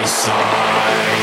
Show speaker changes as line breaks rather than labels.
my side.